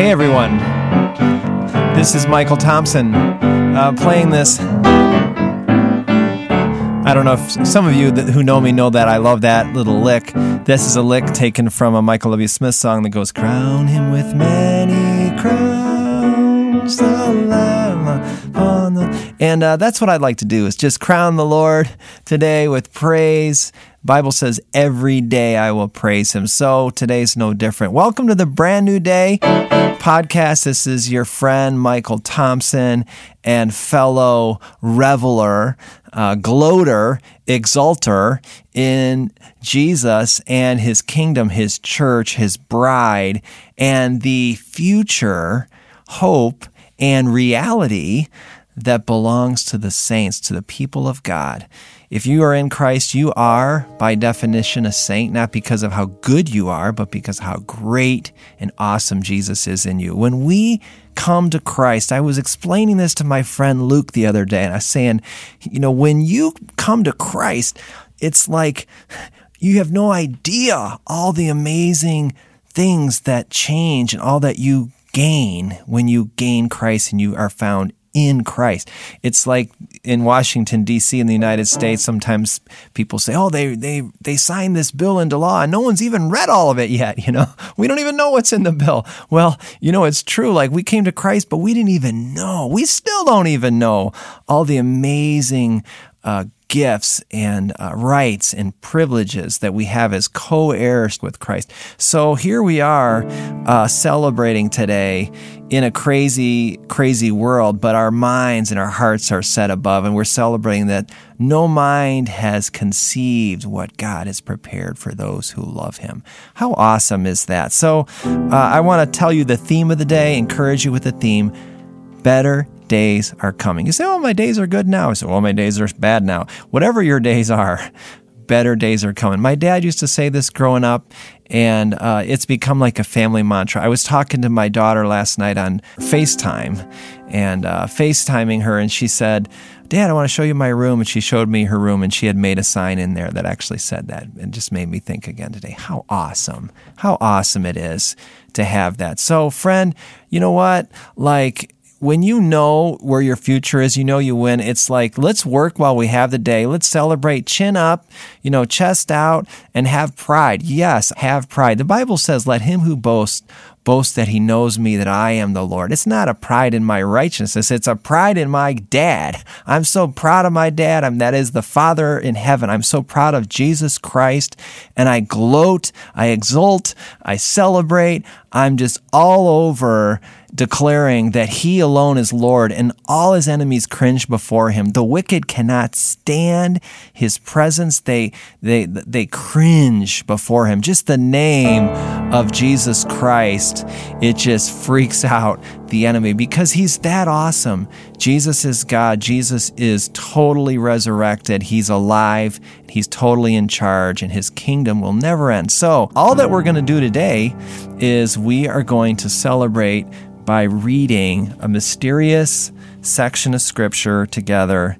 Hey everyone, this is Michael Thompson uh, playing this. I don't know if some of you that, who know me know that I love that little lick. This is a lick taken from a Michael W. Smith song that goes, Crown him with many crowns. And uh, that's what I'd like to do is just crown the Lord today with praise Bible says every day I will praise him. So today's no different. Welcome to the brand new day podcast. This is your friend Michael Thompson and fellow reveler, uh, gloater, exalter in Jesus and his kingdom, his church, his bride, and the future hope and reality that belongs to the saints, to the people of God. If you are in Christ, you are, by definition, a saint, not because of how good you are, but because how great and awesome Jesus is in you. When we come to Christ, I was explaining this to my friend Luke the other day, and I was saying, you know, when you come to Christ, it's like you have no idea all the amazing things that change and all that you gain when you gain Christ and you are found in Christ. It's like in Washington D.C. in the United States. Sometimes people say, "Oh, they they they signed this bill into law, and no one's even read all of it yet." You know, we don't even know what's in the bill. Well, you know, it's true. Like we came to Christ, but we didn't even know. We still don't even know all the amazing. Uh, gifts and uh, rights and privileges that we have as co heirs with Christ. So here we are uh, celebrating today in a crazy, crazy world, but our minds and our hearts are set above, and we're celebrating that no mind has conceived what God has prepared for those who love Him. How awesome is that? So uh, I want to tell you the theme of the day, encourage you with the theme better days are coming. You say, oh, my days are good now. I say, well, my days are bad now. Whatever your days are, better days are coming. My dad used to say this growing up, and uh, it's become like a family mantra. I was talking to my daughter last night on FaceTime and uh, FaceTiming her, and she said, Dad, I want to show you my room. And she showed me her room, and she had made a sign in there that actually said that. And just made me think again today how awesome, how awesome it is to have that. So, friend, you know what? Like, when you know where your future is, you know you win. It's like, let's work while we have the day. Let's celebrate, chin up, you know, chest out, and have pride. Yes, have pride. The Bible says, let him who boasts boast that he knows me, that I am the Lord. It's not a pride in my righteousness. It's a pride in my dad. I'm so proud of my dad. I'm, that is the Father in heaven. I'm so proud of Jesus Christ. And I gloat, I exult, I celebrate. I'm just all over declaring that he alone is Lord and all his enemies cringe before him. The wicked cannot stand his presence. They, they, they cringe before him. Just the name of Jesus Christ, it just freaks out the enemy because he's that awesome. Jesus is God. Jesus is totally resurrected. He's alive. He's totally in charge and his kingdom will never end. So all that we're going to do today is we are going to celebrate by reading a mysterious section of scripture together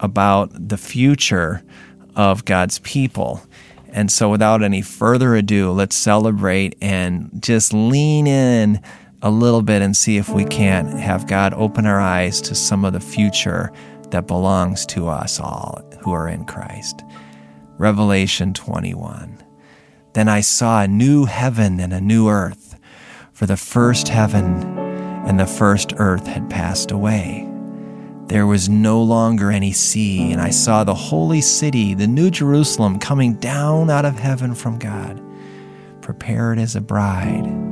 about the future of God's people. And so, without any further ado, let's celebrate and just lean in a little bit and see if we can't have God open our eyes to some of the future that belongs to us all who are in Christ. Revelation 21. Then I saw a new heaven and a new earth, for the first heaven and the first earth had passed away. There was no longer any sea, and I saw the holy city, the New Jerusalem, coming down out of heaven from God, prepared as a bride,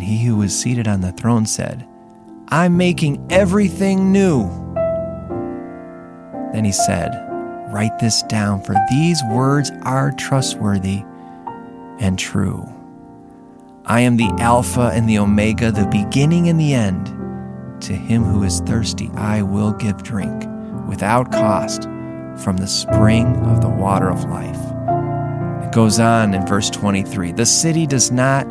And he who was seated on the throne said, I'm making everything new. Then he said, Write this down, for these words are trustworthy and true. I am the Alpha and the Omega, the beginning and the end. To him who is thirsty, I will give drink without cost from the spring of the water of life. It goes on in verse 23 The city does not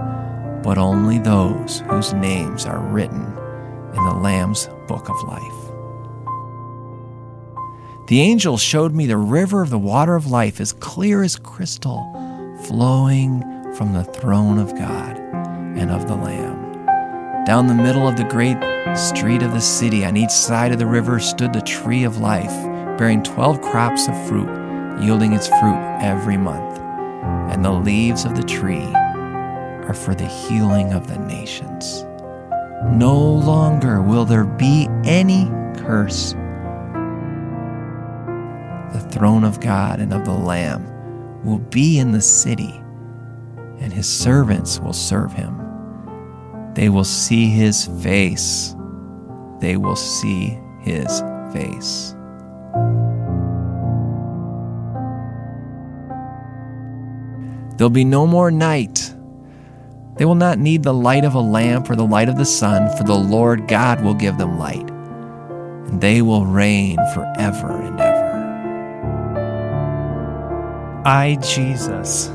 but only those whose names are written in the Lamb's book of life. The angel showed me the river of the water of life as clear as crystal, flowing from the throne of God and of the Lamb. Down the middle of the great street of the city, on each side of the river, stood the tree of life, bearing twelve crops of fruit, yielding its fruit every month. And the leaves of the tree are for the healing of the nations. No longer will there be any curse The throne of God and of the Lamb will be in the city, and his servants will serve him. They will see his face. They will see his face. There'll be no more night. They will not need the light of a lamp or the light of the sun, for the Lord God will give them light, and they will reign forever and ever. I, Jesus,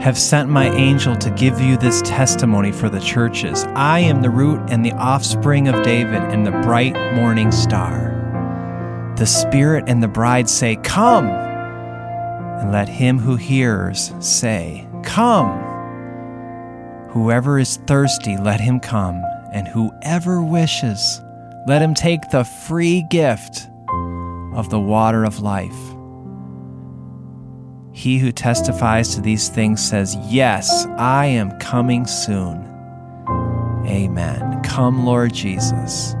have sent my angel to give you this testimony for the churches. I am the root and the offspring of David and the bright morning star. The Spirit and the bride say, Come! And let him who hears say, Come! Whoever is thirsty, let him come, and whoever wishes, let him take the free gift of the water of life. He who testifies to these things says, Yes, I am coming soon. Amen. Come, Lord Jesus.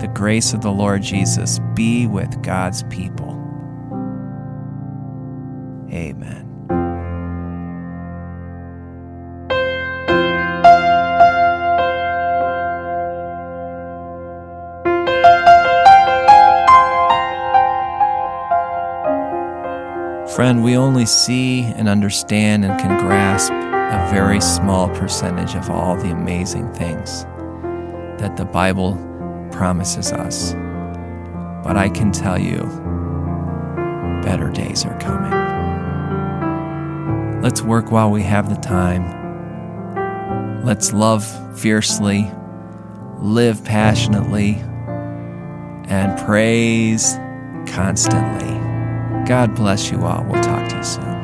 The grace of the Lord Jesus be with God's people. Amen. Friend, we only see and understand and can grasp a very small percentage of all the amazing things that the Bible promises us. But I can tell you, better days are coming. Let's work while we have the time. Let's love fiercely, live passionately, and praise constantly. God bless you all. We'll talk to you soon.